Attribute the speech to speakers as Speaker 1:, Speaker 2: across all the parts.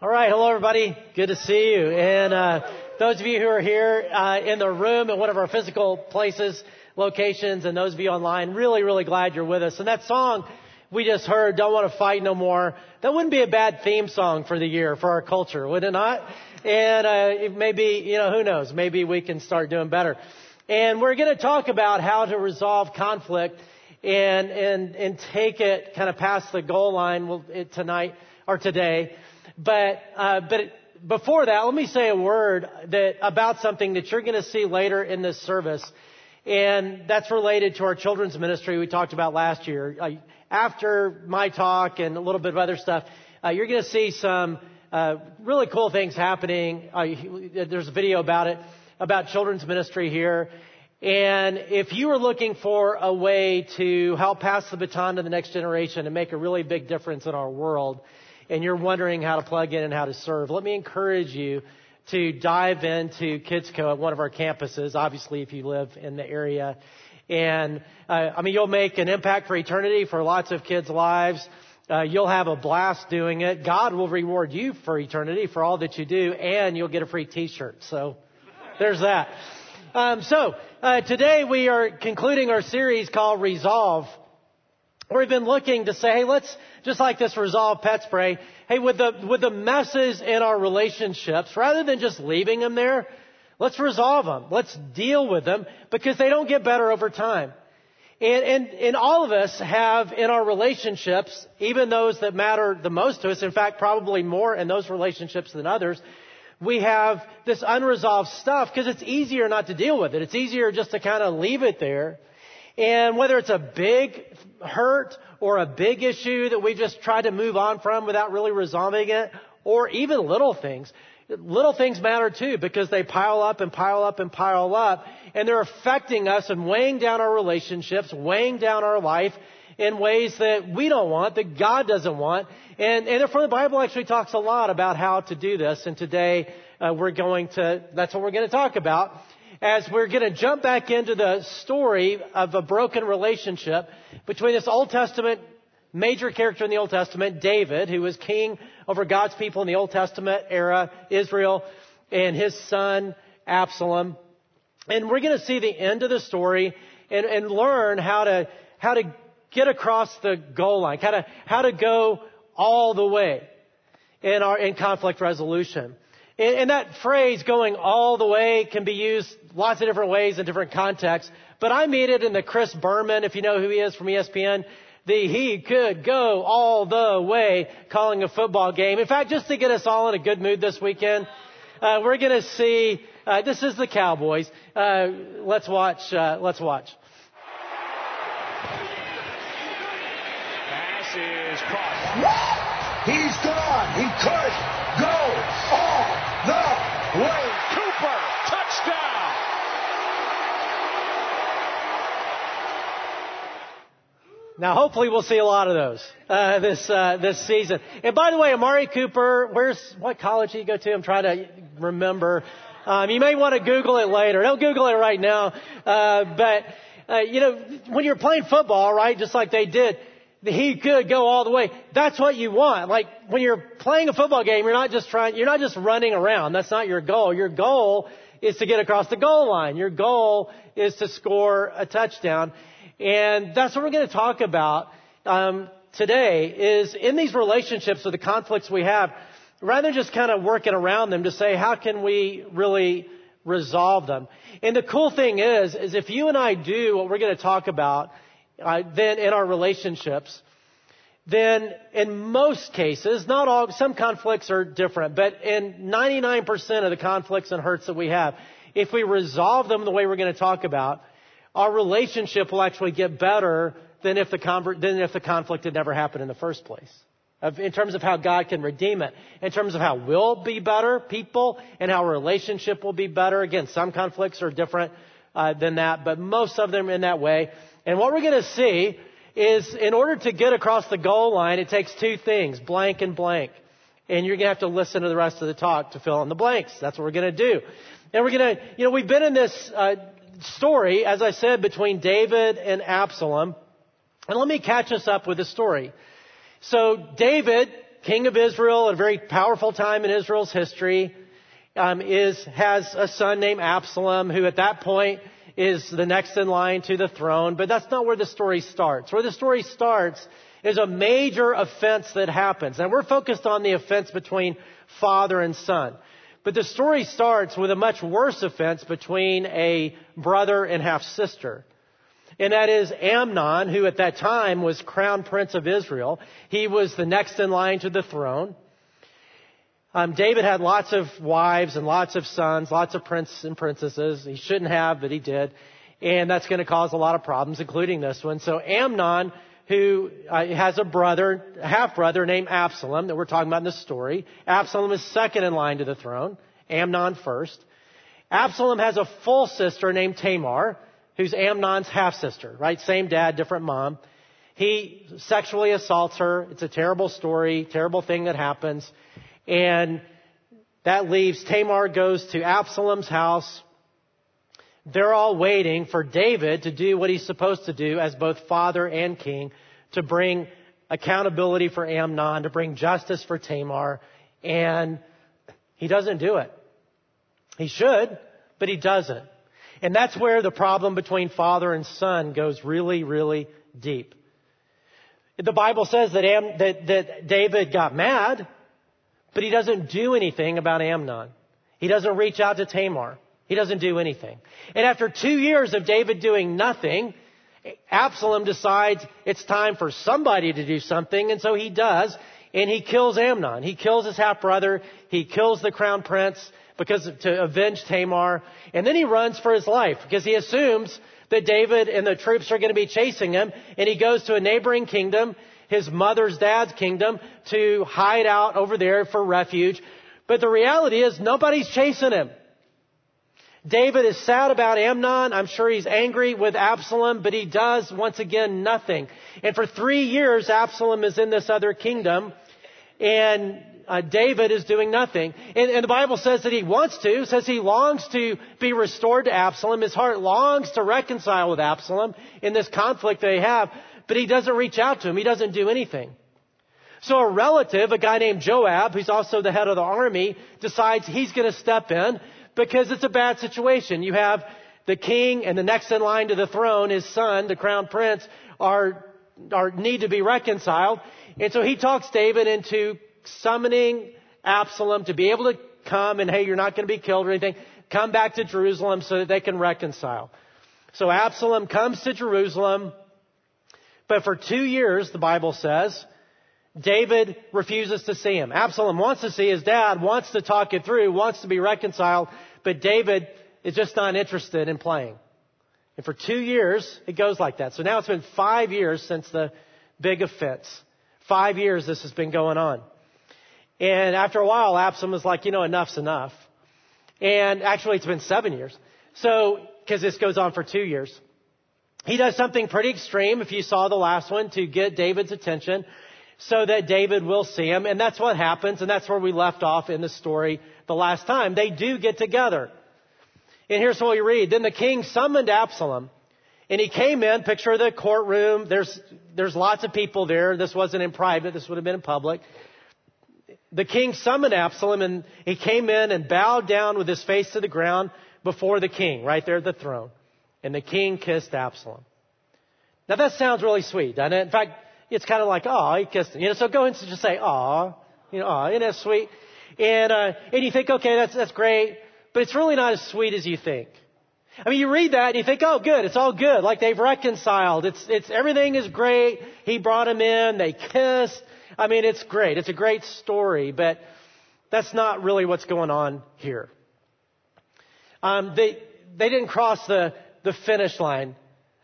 Speaker 1: All right, hello everybody. Good to see you. And uh, those of you who are here uh, in the room at one of our physical places, locations, and those of you online, really, really glad you're with us. And that song we just heard, "Don't Want to Fight No More," that wouldn't be a bad theme song for the year for our culture, would it not? And uh, maybe, you know, who knows? Maybe we can start doing better. And we're going to talk about how to resolve conflict and and and take it kind of past the goal line tonight or today. But, uh, but before that, let me say a word that, about something that you're going to see later in this service. And that's related to our children's ministry we talked about last year. Uh, after my talk and a little bit of other stuff, uh, you're going to see some uh, really cool things happening. Uh, there's a video about it, about children's ministry here. And if you are looking for a way to help pass the baton to the next generation and make a really big difference in our world, and you're wondering how to plug in and how to serve, let me encourage you to dive into KidsCo at one of our campuses, obviously if you live in the area. And, uh, I mean, you'll make an impact for eternity for lots of kids' lives. Uh, you'll have a blast doing it. God will reward you for eternity for all that you do, and you'll get a free t-shirt. So, there's that. Um, so, uh, today we are concluding our series called Resolve. We've been looking to say, hey, let's, just like this resolve pet spray, hey, with the, with the messes in our relationships, rather than just leaving them there, let's resolve them. Let's deal with them because they don't get better over time. And, and, and all of us have in our relationships, even those that matter the most to us, in fact, probably more in those relationships than others, we have this unresolved stuff because it's easier not to deal with it. It's easier just to kind of leave it there. And whether it's a big hurt or a big issue that we just try to move on from without really resolving it, or even little things, little things matter too because they pile up and pile up and pile up and they're affecting us and weighing down our relationships, weighing down our life in ways that we don't want, that God doesn't want. And, and therefore the Bible actually talks a lot about how to do this. And today uh, we're going to, that's what we're going to talk about as we're going to jump back into the story of a broken relationship between this Old Testament major character in the Old Testament, David, who was king over God's people in the Old Testament era, Israel, and his son, Absalom. And we're going to see the end of the story and, and learn how to, how to get across the goal line, how to, how to go all the way in our, in conflict resolution. And that phrase going all the way can be used lots of different ways in different contexts. But I mean it in the Chris Berman, if you know who he is from ESPN, the he could go all the way calling a football game. In fact, just to get us all in a good mood this weekend, uh, we're going to see, uh, this is the Cowboys. Uh, let's watch, uh, let's watch.
Speaker 2: Pass is caught. He's gone. He could go all the way. Cooper, touchdown.
Speaker 1: Now, hopefully, we'll see a lot of those uh, this uh, this season. And by the way, Amari Cooper, where's what college did he go to? I'm trying to remember. Um, you may want to Google it later. Don't Google it right now. Uh, but uh, you know, when you're playing football, right, just like they did, he could go all the way. That's what you want. Like when you're playing a football game, you're not just trying, you're not just running around. That's not your goal. Your goal is to get across the goal line. Your goal is to score a touchdown. And that's what we're going to talk about um, today is in these relationships or the conflicts we have, rather than just kind of working around them to say, how can we really resolve them? And the cool thing is, is if you and I do what we're going to talk about, uh, then in our relationships, then in most cases, not all, some conflicts are different, but in 99% of the conflicts and hurts that we have, if we resolve them the way we're going to talk about, our relationship will actually get better than if the, convert, than if the conflict had never happened in the first place. In terms of how God can redeem it, in terms of how we'll be better people, and how our relationship will be better. Again, some conflicts are different uh, than that, but most of them in that way. And what we're going to see is in order to get across the goal line, it takes two things, blank and blank. And you're going to have to listen to the rest of the talk to fill in the blanks. That's what we're going to do. And we're going to, you know, we've been in this uh, story, as I said, between David and Absalom. And let me catch us up with the story. So David king of Israel, at a very powerful time in Israel's history, um, is has a son named Absalom, who at that point is the next in line to the throne. But that's not where the story starts. Where the story starts is a major offense that happens, and we're focused on the offense between father and son. But the story starts with a much worse offense between a brother and half sister. And that is Amnon, who at that time was crown prince of Israel. He was the next in line to the throne. Um, David had lots of wives and lots of sons, lots of princes and princesses. He shouldn't have, but he did. And that's going to cause a lot of problems, including this one. So Amnon, who uh, has a brother, half brother named Absalom that we're talking about in this story. Absalom is second in line to the throne. Amnon first. Absalom has a full sister named Tamar who's Amnon's half sister, right? Same dad, different mom. He sexually assaults her. It's a terrible story, terrible thing that happens. And that leaves Tamar goes to Absalom's house. They're all waiting for David to do what he's supposed to do as both father and king to bring accountability for Amnon, to bring justice for Tamar. And he doesn't do it. He should, but he doesn't. And that's where the problem between father and son goes really, really deep. The Bible says that, Am, that, that David got mad, but he doesn't do anything about Amnon. He doesn't reach out to Tamar. He doesn't do anything. And after two years of David doing nothing, Absalom decides it's time for somebody to do something, and so he does, and he kills Amnon. He kills his half brother. He kills the crown prince because to avenge Tamar. And then he runs for his life because he assumes that David and the troops are going to be chasing him. And he goes to a neighboring kingdom, his mother's dad's kingdom, to hide out over there for refuge. But the reality is nobody's chasing him. David is sad about Amnon. I'm sure he's angry with Absalom, but he does once again nothing. And for three years, Absalom is in this other kingdom. And uh, David is doing nothing. And, and the Bible says that he wants to, says he longs to be restored to Absalom. His heart longs to reconcile with Absalom in this conflict they have, but he doesn't reach out to him. He doesn't do anything. So a relative, a guy named Joab, who's also the head of the army, decides he's going to step in because it's a bad situation. You have the king and the next in line to the throne, his son, the crown prince, are, are need to be reconciled. And so he talks David into summoning Absalom to be able to come and, hey, you're not going to be killed or anything. Come back to Jerusalem so that they can reconcile. So Absalom comes to Jerusalem, but for two years, the Bible says, David refuses to see him. Absalom wants to see his dad, wants to talk it through, wants to be reconciled, but David is just not interested in playing. And for two years, it goes like that. So now it's been five years since the big offense. Five years this has been going on. And after a while, Absalom is like, you know, enough's enough. And actually, it's been seven years. So, because this goes on for two years. He does something pretty extreme, if you saw the last one, to get David's attention so that David will see him. And that's what happens, and that's where we left off in the story the last time. They do get together. And here's what we read. Then the king summoned Absalom, and he came in, picture the courtroom. There's, there's lots of people there. This wasn't in private, this would have been in public the king summoned Absalom and he came in and bowed down with his face to the ground before the king, right there at the throne. And the king kissed Absalom. Now that sounds really sweet, doesn't it? In fact, it's kind of like, oh, he kissed him. You know, so go and just say, oh, you know, oh, isn't that sweet? And, uh, and you think, okay, that's, that's great, but it's really not as sweet as you think. I mean, you read that and you think, oh, good, it's all good. Like they've reconciled. It's, it's, everything is great. He brought him in. They kissed. I mean, it's great. It's a great story, but that's not really what's going on here. Um, they, they didn't cross the, the finish line.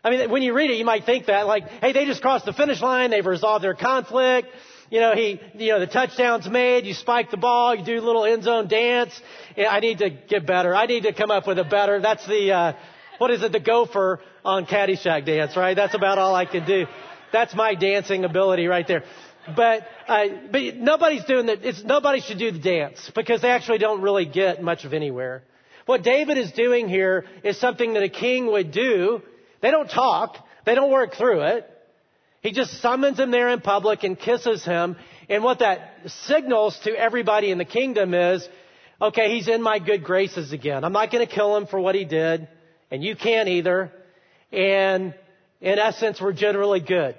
Speaker 1: I mean, when you read it, you might think that, like, hey, they just crossed the finish line, they've resolved their conflict, you know, he, you know, the touchdown's made, you spike the ball, you do a little end zone dance. Yeah, I need to get better. I need to come up with a better, that's the, uh, what is it, the gopher on Caddyshack dance, right? That's about all I can do. That's my dancing ability right there. But, uh, but nobody's doing that. It's, nobody should do the dance because they actually don't really get much of anywhere. What David is doing here is something that a king would do. They don't talk. They don't work through it. He just summons him there in public and kisses him. And what that signals to everybody in the kingdom is, okay, he's in my good graces again. I'm not going to kill him for what he did, and you can't either. And in essence, we're generally good.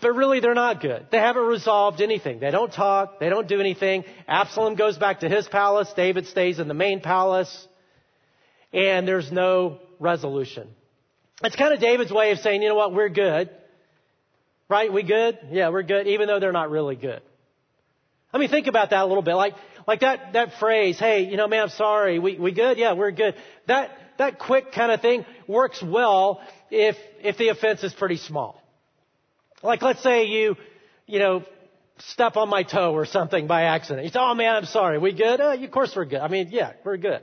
Speaker 1: But really, they're not good. They haven't resolved anything. They don't talk. They don't do anything. Absalom goes back to his palace. David stays in the main palace. And there's no resolution. It's kind of David's way of saying, you know what, we're good. Right? We good? Yeah, we're good, even though they're not really good. I mean, think about that a little bit. Like, like that, that phrase, hey, you know, man, I'm sorry. We, we good? Yeah, we're good. That, that quick kind of thing works well if, if the offense is pretty small. Like, let's say you, you know, step on my toe or something by accident. You say, oh man, I'm sorry. We good? Uh, of course we're good. I mean, yeah, we're good.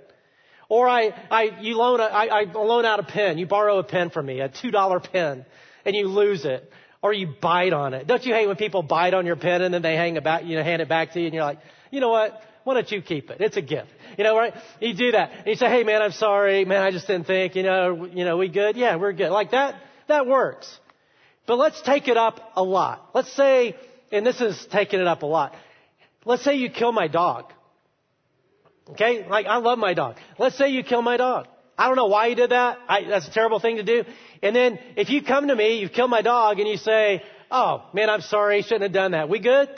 Speaker 1: Or I, I, you loan a, I, I loan out a pen. You borrow a pen from me, a $2 pen, and you lose it. Or you bite on it. Don't you hate when people bite on your pen and then they hang about, you know, hand it back to you and you're like, you know what? Why don't you keep it? It's a gift. You know, right? You do that. And you say, hey man, I'm sorry. Man, I just didn't think, you know, you know, we good? Yeah, we're good. Like that, that works. But let's take it up a lot. Let's say, and this is taking it up a lot. Let's say you kill my dog. Okay? Like, I love my dog. Let's say you kill my dog. I don't know why you did that. I, that's a terrible thing to do. And then if you come to me, you've killed my dog, and you say, oh, man, I'm sorry, shouldn't have done that. We good?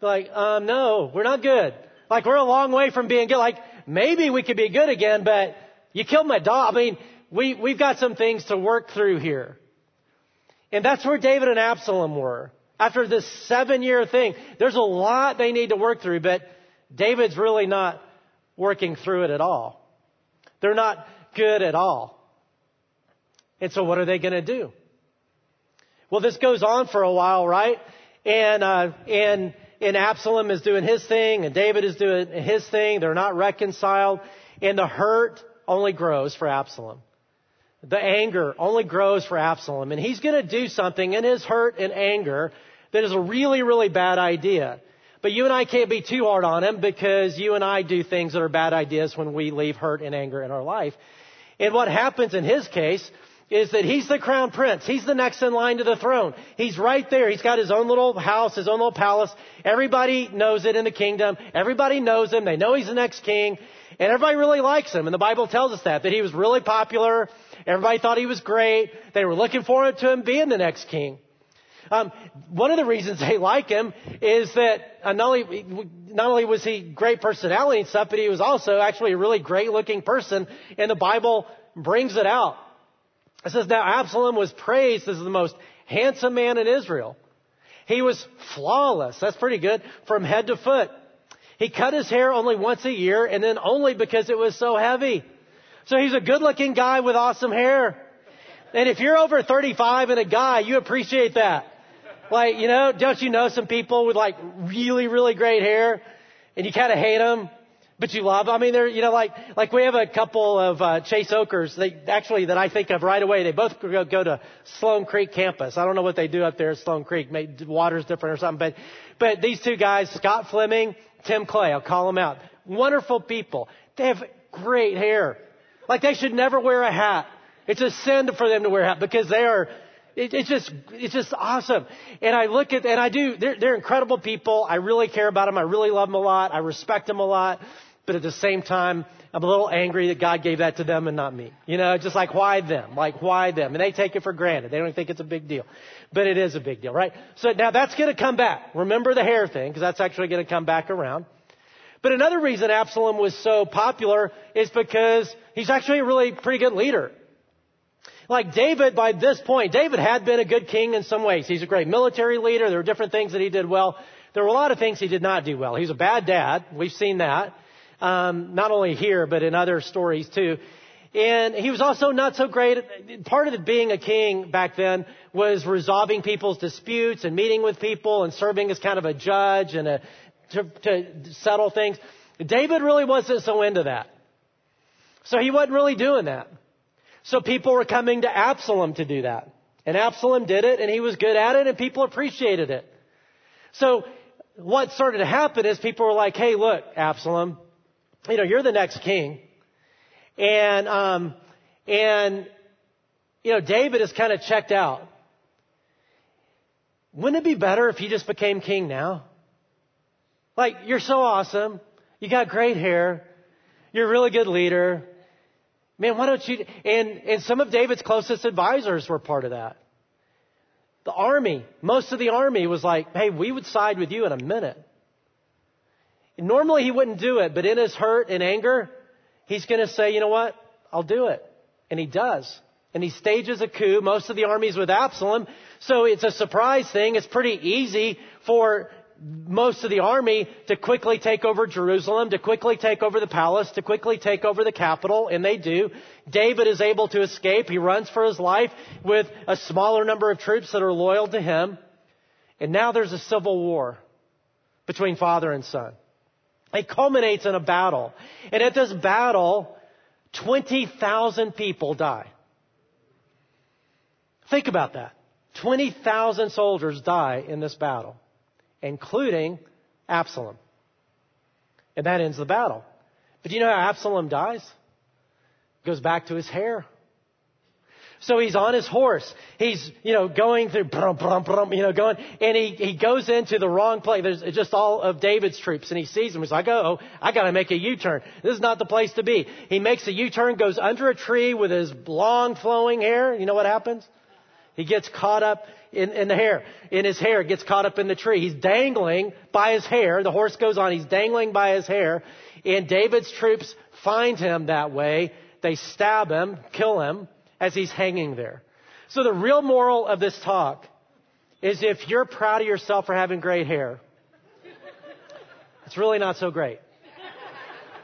Speaker 1: Like, um, no, we're not good. Like, we're a long way from being good. Like, maybe we could be good again, but you killed my dog. I mean, we, we've got some things to work through here. And that's where David and Absalom were. After this seven year thing, there's a lot they need to work through, but David's really not working through it at all. They're not good at all. And so what are they going to do? Well, this goes on for a while, right? And, uh, and, and Absalom is doing his thing and David is doing his thing. They're not reconciled and the hurt only grows for Absalom the anger only grows for Absalom. And he's going to do something in his hurt and anger that is a really, really bad idea. But you and I can't be too hard on him because you and I do things that are bad ideas when we leave hurt and anger in our life. And what happens in his case is that he's the crown prince. He's the next in line to the throne. He's right there. He's got his own little house, his own little palace. Everybody knows it in the kingdom. Everybody knows him. They know he's the next king. And everybody really likes him. And the Bible tells us that, that he was really popular. Everybody thought he was great. They were looking forward to him being the next king. Um, one of the reasons they like him is that not, only, not only was he great personality and stuff, but he was also actually a really great looking person, and the Bible brings it out. It says, now Absalom was praised as the most handsome man in Israel. He was flawless. That's pretty good. From head to foot. He cut his hair only once a year and then only because it was so heavy. So he's a good looking guy with awesome hair. And if you're over 35 and a guy, you appreciate that. Like, you know, don't you know some people with like really, really great hair and you kind of hate them? But you love. them? I mean, they're you know like like we have a couple of uh, Chase Oakers. They actually that I think of right away. They both go, go to Sloan Creek campus. I don't know what they do up there at Sloan Creek. Maybe water's different or something. But but these two guys, Scott Fleming, Tim Clay. I'll call them out. Wonderful people. They have great hair. Like they should never wear a hat. It's a sin for them to wear a hat because they are it, it's just, it's just awesome. And I look at, and I do, they're, they're incredible people. I really care about them. I really love them a lot. I respect them a lot. But at the same time, I'm a little angry that God gave that to them and not me. You know, just like why them? Like why them? And they take it for granted. They don't think it's a big deal. But it is a big deal, right? So now that's going to come back. Remember the hair thing, because that's actually going to come back around. But another reason Absalom was so popular is because he's actually a really pretty good leader. Like David, by this point, David had been a good king in some ways. He's a great military leader. There were different things that he did well. There were a lot of things he did not do well. He's a bad dad. We've seen that. Um, not only here, but in other stories too. And he was also not so great. Part of it being a king back then was resolving people's disputes and meeting with people and serving as kind of a judge and a, to, to settle things. David really wasn't so into that. So he wasn't really doing that. So people were coming to Absalom to do that. And Absalom did it and he was good at it and people appreciated it. So what started to happen is people were like, hey, look, Absalom, you know, you're the next king. And, um, and, you know, David is kind of checked out. wouldn't it be better if he just became king now? Like, you're so awesome. You got great hair. You're a really good leader. Man, why don't you? And, and some of David's closest advisors were part of that. The army, most of the army was like, hey, we would side with you in a minute. And normally he wouldn't do it, but in his hurt and anger, he's going to say, you know what? I'll do it. And he does. And he stages a coup. Most of the army's with Absalom. So it's a surprise thing. It's pretty easy for most of the army to quickly take over Jerusalem, to quickly take over the palace, to quickly take over the capital, and they do. David is able to escape. He runs for his life with a smaller number of troops that are loyal to him. And now there's a civil war between father and son. It culminates in a battle. And at this battle, 20,000 people die. Think about that. 20,000 soldiers die in this battle including Absalom. And that ends the battle. But do you know how Absalom dies? Goes back to his hair. So he's on his horse. He's, you know, going through, brum, brum, brum, you know, going, and he, he goes into the wrong place. There's just all of David's troops, and he sees them. He's like, oh, I gotta make a U-turn. This is not the place to be. He makes a U-turn, goes under a tree with his long flowing hair. You know what happens? He gets caught up in, in, the hair, in his hair, gets caught up in the tree. He's dangling by his hair. The horse goes on. He's dangling by his hair. And David's troops find him that way. They stab him, kill him as he's hanging there. So the real moral of this talk is if you're proud of yourself for having great hair, it's really not so great.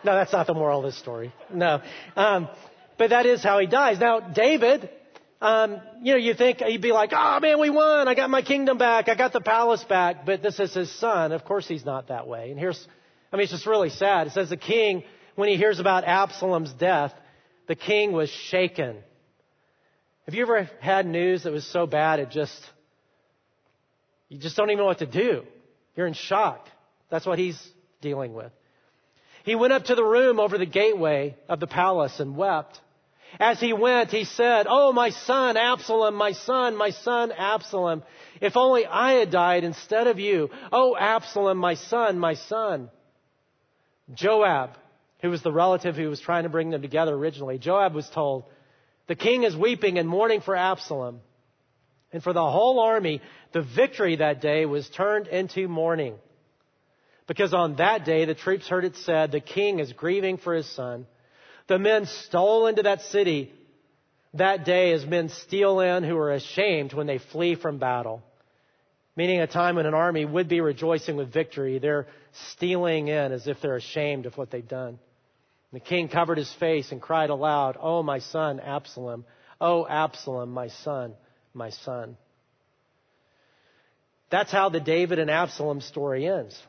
Speaker 1: No, that's not the moral of this story. No. Um, but that is how he dies. Now, David um, you know, you think he'd be like, oh man, we won. I got my kingdom back. I got the palace back. But this is his son. Of course he's not that way. And here's, I mean, it's just really sad. It says the king, when he hears about Absalom's death, the king was shaken. Have you ever had news that was so bad it just, you just don't even know what to do? You're in shock. That's what he's dealing with. He went up to the room over the gateway of the palace and wept. As he went, he said, Oh, my son Absalom, my son, my son Absalom, if only I had died instead of you. Oh, Absalom, my son, my son. Joab, who was the relative who was trying to bring them together originally, Joab was told, The king is weeping and mourning for Absalom. And for the whole army, the victory that day was turned into mourning. Because on that day, the troops heard it said, The king is grieving for his son. The men stole into that city that day as men steal in who are ashamed when they flee from battle. Meaning a time when an army would be rejoicing with victory. They're stealing in as if they're ashamed of what they've done. The king covered his face and cried aloud, Oh, my son, Absalom. Oh, Absalom, my son, my son. That's how the David and Absalom story ends.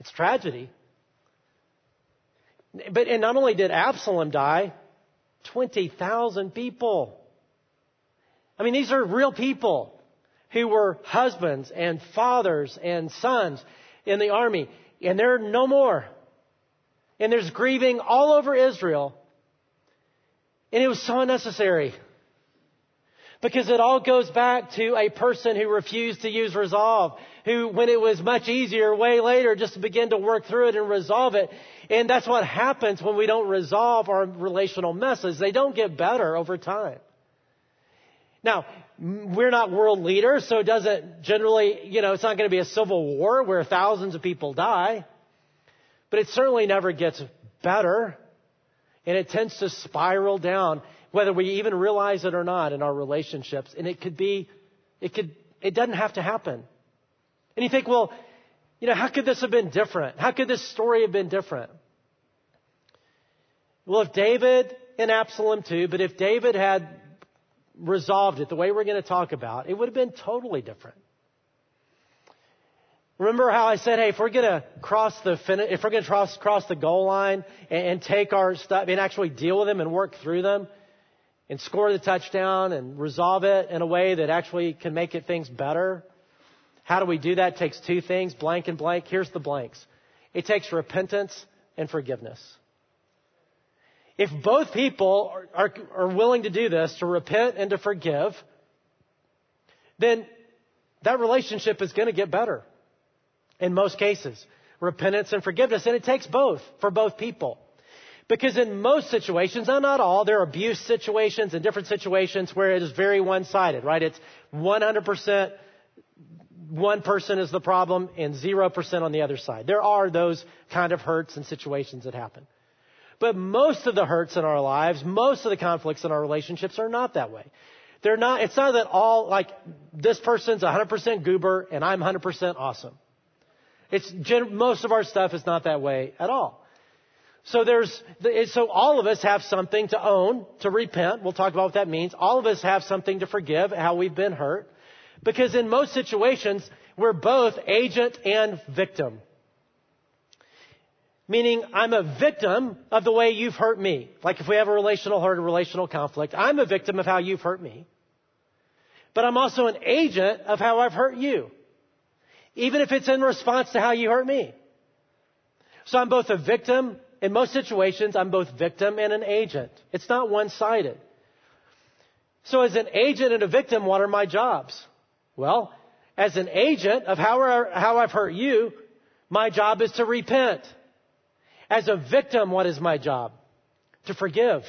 Speaker 1: It's tragedy. But and not only did Absalom die, 20,000 people. I mean, these are real people who were husbands and fathers and sons in the army, and they're no more. And there's grieving all over Israel. And it was so unnecessary. Because it all goes back to a person who refused to use resolve, who, when it was much easier way later, just to begin to work through it and resolve it. And that's what happens when we don't resolve our relational messes. They don't get better over time. Now, we're not world leaders, so it doesn't generally, you know, it's not going to be a civil war where thousands of people die. But it certainly never gets better. And it tends to spiral down whether we even realize it or not in our relationships. And it could be, it could, it doesn't have to happen. And you think, well, you know, how could this have been different? How could this story have been different? Well, if David and Absalom too, but if David had resolved it the way we're going to talk about, it would have been totally different. Remember how I said, hey, if we're going to cross the if we're going to cross cross the goal line and, and take our stuff and actually deal with them and work through them, and score the touchdown and resolve it in a way that actually can make it things better. How do we do that? It takes two things, blank and blank. Here's the blanks. It takes repentance and forgiveness. If both people are, are, are willing to do this, to repent and to forgive, then that relationship is going to get better in most cases. Repentance and forgiveness. And it takes both for both people. Because in most situations, now not all, there are abuse situations and different situations where it is very one-sided, right? It's 100% one person is the problem and 0% on the other side. There are those kind of hurts and situations that happen. But most of the hurts in our lives, most of the conflicts in our relationships are not that way. They're not, it's not that all, like, this person's 100% goober and I'm 100% awesome. It's, most of our stuff is not that way at all. So there's, so all of us have something to own, to repent. We'll talk about what that means. All of us have something to forgive, how we've been hurt. Because in most situations, we're both agent and victim. Meaning, I'm a victim of the way you've hurt me. Like if we have a relational hurt, a relational conflict, I'm a victim of how you've hurt me. But I'm also an agent of how I've hurt you. Even if it's in response to how you hurt me. So I'm both a victim, in most situations, I'm both victim and an agent. It's not one-sided. So as an agent and a victim, what are my jobs? Well, as an agent of how, how I've hurt you, my job is to repent. As a victim, what is my job? To forgive.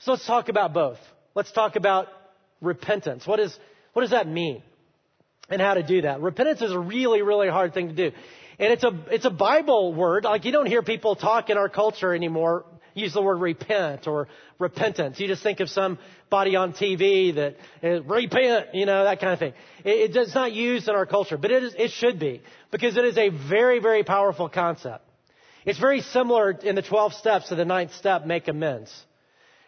Speaker 1: So let's talk about both. Let's talk about repentance. What, is, what does that mean? And how to do that. Repentance is a really, really hard thing to do. And it's a, it's a Bible word. Like you don't hear people talk in our culture anymore use the word repent or repentance. You just think of somebody on TV that uh, repent, you know, that kind of thing. It, it's not used in our culture, but it is, it should be because it is a very, very powerful concept. It's very similar in the 12 steps to the ninth step, make amends.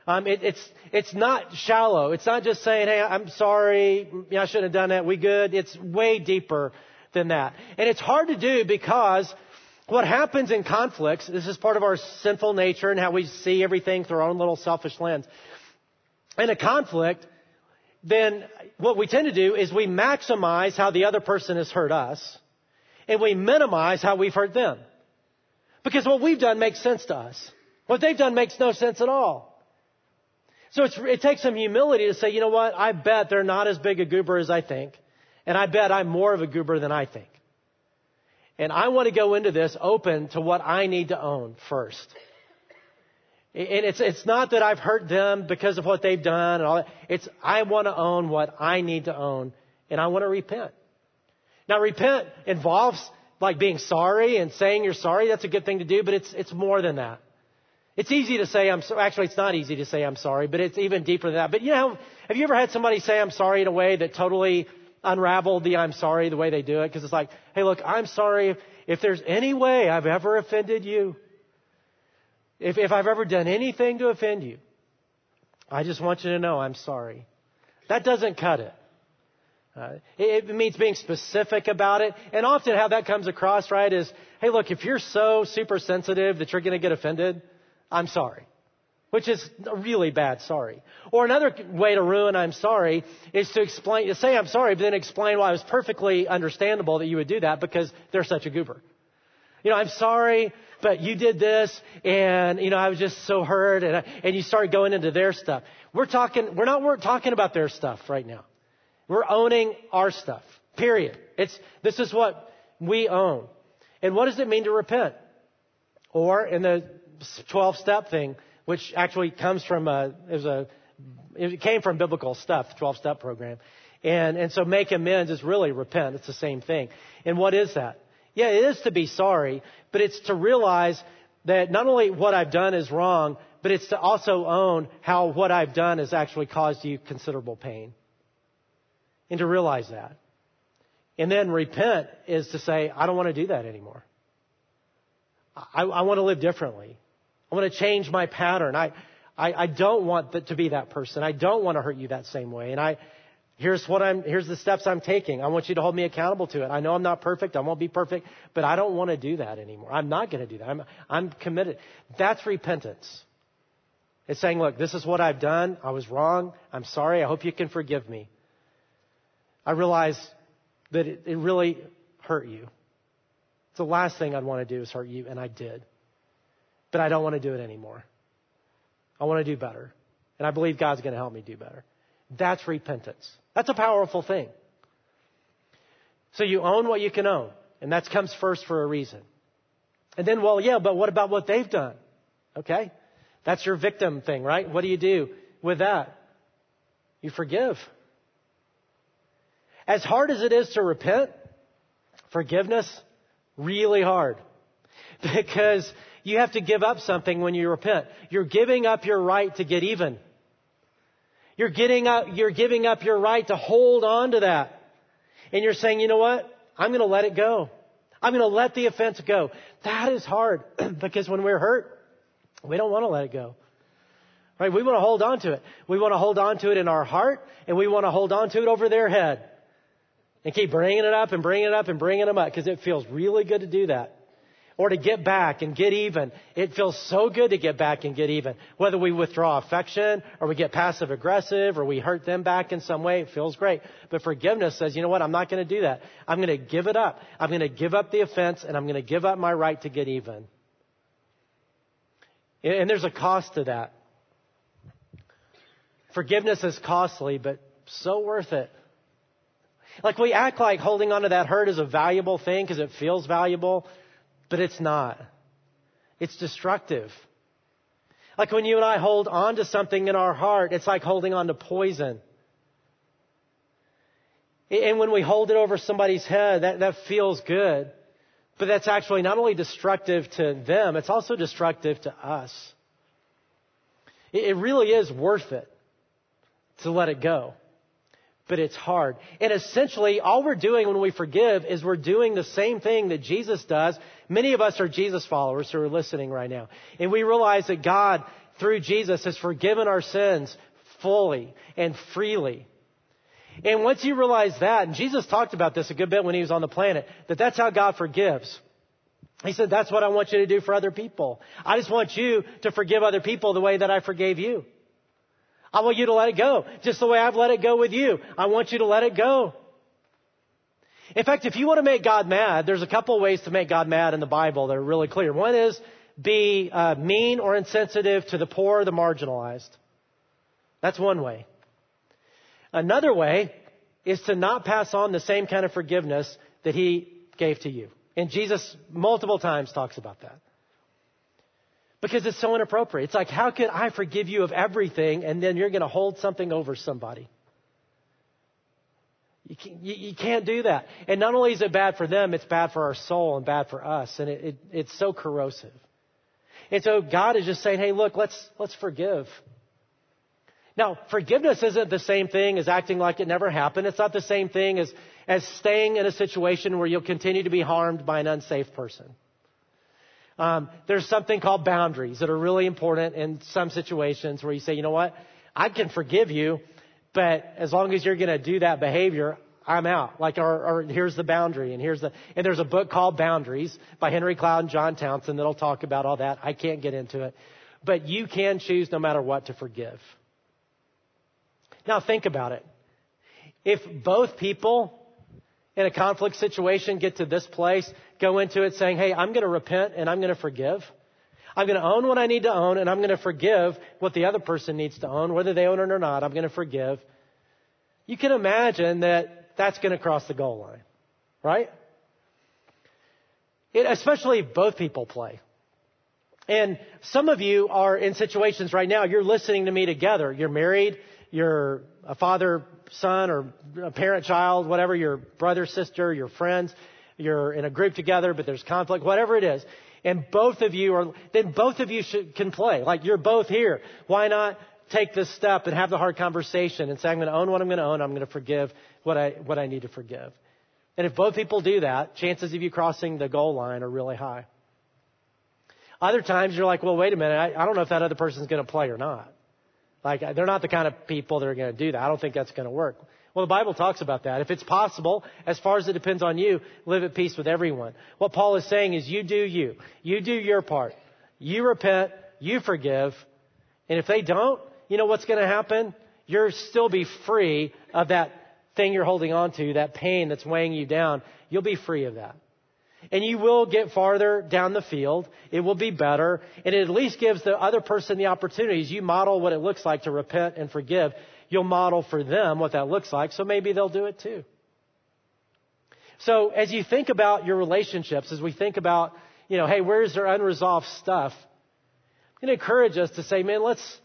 Speaker 1: Um, it, it's it's not shallow. It's not just saying, "Hey, I'm sorry, I shouldn't have done that. We good." It's way deeper than that, and it's hard to do because what happens in conflicts, this is part of our sinful nature and how we see everything through our own little selfish lens. In a conflict, then what we tend to do is we maximize how the other person has hurt us and we minimize how we've hurt them. Because what we've done makes sense to us. What they've done makes no sense at all. So it takes some humility to say, you know what, I bet they're not as big a goober as I think. And I bet I'm more of a goober than I think. And I want to go into this open to what I need to own first. And it's, it's not that I've hurt them because of what they've done and all that. It's I want to own what I need to own and I want to repent. Now repent involves like being sorry and saying you're sorry. That's a good thing to do, but it's, it's more than that. It's easy to say I'm sorry. Actually, it's not easy to say I'm sorry, but it's even deeper than that. But you know, have you ever had somebody say I'm sorry in a way that totally unraveled the I'm sorry the way they do it because it's like, hey, look, I'm sorry if, if there's any way I've ever offended you, if, if I've ever done anything to offend you, I just want you to know I'm sorry. That doesn't cut it. Uh, it, it means being specific about it. And often how that comes across, right, is, hey, look, if you're so super sensitive that you're going to get offended, I'm sorry which is a really bad sorry. Or another way to ruin I'm sorry is to explain, to say I'm sorry, but then explain why it was perfectly understandable that you would do that because they're such a goober. You know, I'm sorry, but you did this and, you know, I was just so hurt and, I, and you start going into their stuff. We're talking, we're not, we're talking about their stuff right now. We're owning our stuff. Period. It's, this is what we own. And what does it mean to repent? Or in the 12 step thing, which actually comes from a, it was a, it came from biblical stuff, 12 step program. And, and so make amends is really repent. It's the same thing. And what is that? Yeah, it is to be sorry, but it's to realize that not only what I've done is wrong, but it's to also own how what I've done has actually caused you considerable pain. And to realize that. And then repent is to say, I don't want to do that anymore. I, I want to live differently. I want to change my pattern. I, I, I don't want that to be that person. I don't want to hurt you that same way. And I, here's what I'm, here's the steps I'm taking. I want you to hold me accountable to it. I know I'm not perfect. I won't be perfect, but I don't want to do that anymore. I'm not going to do that. I'm, I'm committed. That's repentance. It's saying, look, this is what I've done. I was wrong. I'm sorry. I hope you can forgive me. I realize that it, it really hurt you. It's the last thing I'd want to do is hurt you, and I did but I don't want to do it anymore. I want to do better. And I believe God's going to help me do better. That's repentance. That's a powerful thing. So you own what you can own. And that comes first for a reason. And then, well, yeah, but what about what they've done? Okay? That's your victim thing, right? What do you do with that? You forgive. As hard as it is to repent, forgiveness, really hard. Because you have to give up something when you repent. You're giving up your right to get even. You're getting up, you're giving up your right to hold on to that. And you're saying, you know what? I'm going to let it go. I'm going to let the offense go. That is hard because when we're hurt, we don't want to let it go. Right? We want to hold on to it. We want to hold on to it in our heart and we want to hold on to it over their head and keep bringing it up and bringing it up and bringing them up because it feels really good to do that. Or to get back and get even. It feels so good to get back and get even. Whether we withdraw affection or we get passive aggressive or we hurt them back in some way, it feels great. But forgiveness says, you know what? I'm not going to do that. I'm going to give it up. I'm going to give up the offense and I'm going to give up my right to get even. And there's a cost to that. Forgiveness is costly, but so worth it. Like we act like holding onto that hurt is a valuable thing because it feels valuable, but it's not. It's destructive. Like when you and I hold on to something in our heart, it's like holding on to poison. And when we hold it over somebody's head, that, that feels good. But that's actually not only destructive to them, it's also destructive to us. It, it really is worth it to let it go but it's hard. And essentially, all we're doing when we forgive is we're doing the same thing that Jesus does. Many of us are Jesus followers who are listening right now. And we realize that God, through Jesus, has forgiven our sins fully and freely. And once you realize that, and Jesus talked about this a good bit when he was on the planet, that that's how God forgives. He said, that's what I want you to do for other people. I just want you to forgive other people the way that I forgave you. I want you to let it go. Just the way I've let it go with you. I want you to let it go. In fact, if you want to make God mad, there's a couple of ways to make God mad in the Bible that are really clear. One is be uh, mean or insensitive to the poor or the marginalized. That's one way. Another way is to not pass on the same kind of forgiveness that he gave to you. And Jesus multiple times talks about that. Because it's so inappropriate. It's like, how could I forgive you of everything and then you're going to hold something over somebody? You can't, you, can't, do that. And not only is it bad for them, it's bad for our soul and bad for us. And it, it, it's so corrosive. And so God is just saying, hey, look, let's, let's forgive. Now, forgiveness isn't the same thing as acting like it never happened. It's not the same thing as, as staying in a situation where you'll continue to be harmed by an unsafe person. Um, there's something called boundaries that are really important in some situations where you say, you know what, I can forgive you, but as long as you're going to do that behavior, I'm out. Like, or, or, here's the boundary, and here's the, and there's a book called Boundaries by Henry Cloud and John Townsend that'll talk about all that. I can't get into it. But you can choose no matter what to forgive. Now think about it. If both people in a conflict situation get to this place, go into it saying, hey, I'm going to repent and I'm going to forgive. I'm going to own what I need to own and I'm going to forgive what the other person needs to own, whether they own it or not. I'm going to forgive. You can imagine that that's going to cross the goal line, right? It, especially both people play. And some of you are in situations right now, you're listening to me together. You're married, you're a father, son, or a parent, child, whatever, your brother, sister, your friends, you're in a group together, but there's conflict, whatever it is. And both of you are, then both of you should, can play. Like you're both here. Why not take this step and have the hard conversation and say, I'm going to own what I'm going to own. I'm going to forgive what I, what I need to forgive. And if both people do that, chances of you crossing the goal line are really high. Other times you're like, well, wait a minute. I, I don't know if that other person's going to play or not. Like, they're not the kind of people that are going to do that. I don't think that's going to work. Well, the Bible talks about that. If it's possible, as far as it depends on you, live at peace with everyone. What Paul is saying is you do you. You do your part. You repent. You forgive. And if they don't, you know what's going to happen? You'll still be free of that thing you're holding on to, that pain that's weighing you down. You'll be free of that. And you will get farther down the field. It will be better. And it at least gives the other person the opportunities. You model what it looks like to repent and forgive. You'll model for them what that looks like. So maybe they'll do it too. So as you think about your relationships, as we think about, you know, hey, where's there unresolved stuff? I'm going to encourage us to say, man, let's,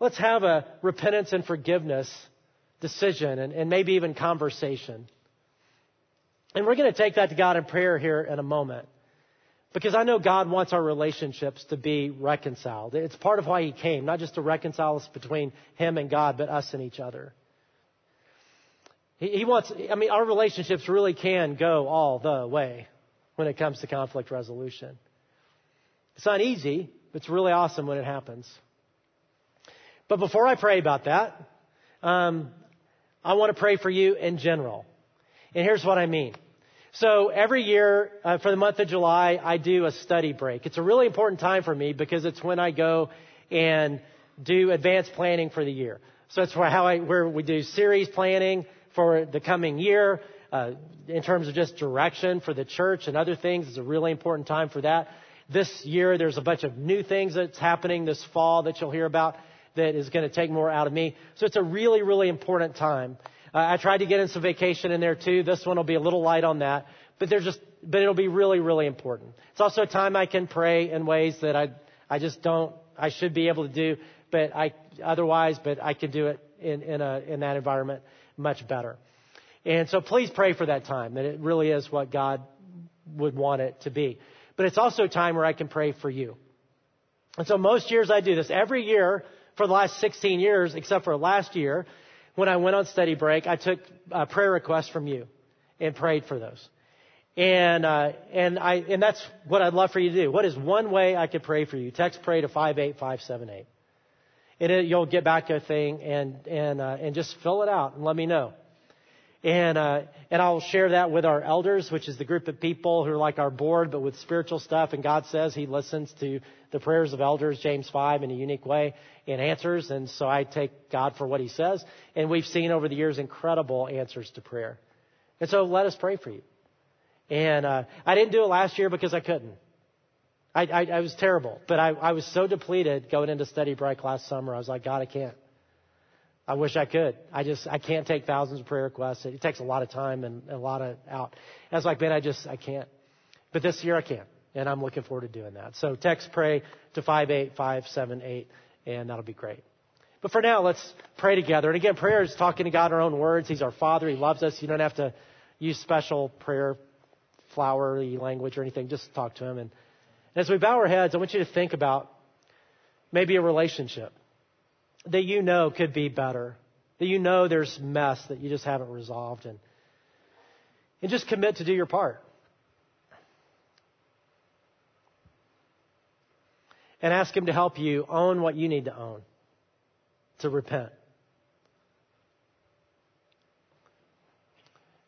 Speaker 1: let's have a repentance and forgiveness decision and, and maybe even conversation. And we're going to take that to God in prayer here in a moment. Because I know God wants our relationships to be reconciled. It's part of why He came, not just to reconcile us between Him and God, but us and each other. He, he wants, I mean, our relationships really can go all the way when it comes to conflict resolution. It's not easy, but it's really awesome when it happens. But before I pray about that, um, I want to pray for you in general. And here's what I mean. So every year uh, for the month of July, I do a study break. It's a really important time for me because it's when I go and do advanced planning for the year. So it's where how I where we do series planning for the coming year. Uh, in terms of just direction for the church and other things, it's a really important time for that. This year, there's a bunch of new things that's happening this fall that you'll hear about that is going to take more out of me. So it's a really, really important time. Uh, I tried to get in some vacation in there too. This one will be a little light on that, but they're just, but it'll be really, really important. It's also a time I can pray in ways that I, I just don't, I should be able to do, but I, otherwise, but I can do it in, in a, in that environment much better. And so please pray for that time, that it really is what God would want it to be. But it's also a time where I can pray for you. And so most years I do this. Every year for the last 16 years, except for last year, when I went on study break, I took a prayer requests from you and prayed for those. And, uh, and I, and that's what I'd love for you to do. What is one way I could pray for you? Text pray to 58578. And it, you'll get back a thing and, and, uh, and just fill it out and let me know. And, uh, and I'll share that with our elders, which is the group of people who are like our board, but with spiritual stuff. And God says He listens to the prayers of elders, James 5, in a unique way and answers. And so I take God for what He says. And we've seen over the years incredible answers to prayer. And so let us pray for you. And uh, I didn't do it last year because I couldn't. I, I, I was terrible, but I, I was so depleted going into study break last summer. I was like, God, I can't. I wish I could. I just I can't take thousands of prayer requests. It takes a lot of time and a lot of out. And I was like, man, I just I can't. But this year I can, and I'm looking forward to doing that. So text pray to five eight five seven eight and that'll be great. But for now, let's pray together. And again, prayer is talking to God in our own words. He's our Father. He loves us. You don't have to use special prayer flowery language or anything. Just talk to Him. And, and as we bow our heads, I want you to think about maybe a relationship that you know could be better, that you know there's mess that you just haven't resolved, and and just commit to do your part. And ask Him to help you own what you need to own, to repent.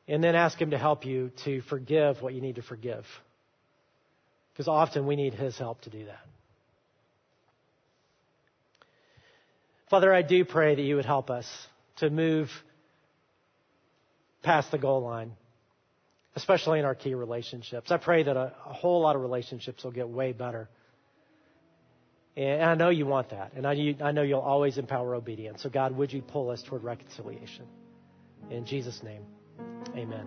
Speaker 1: And then ask Him to help you to forgive what you need to forgive. Because often we need His help to do that. Father, I do pray that you would help us to move past the goal line, especially in our key relationships. I pray that a, a whole lot of relationships will get way better and I know you want that. And I, know you'll always empower obedience. So, God, would you pull us toward reconciliation? In Jesus' name, amen.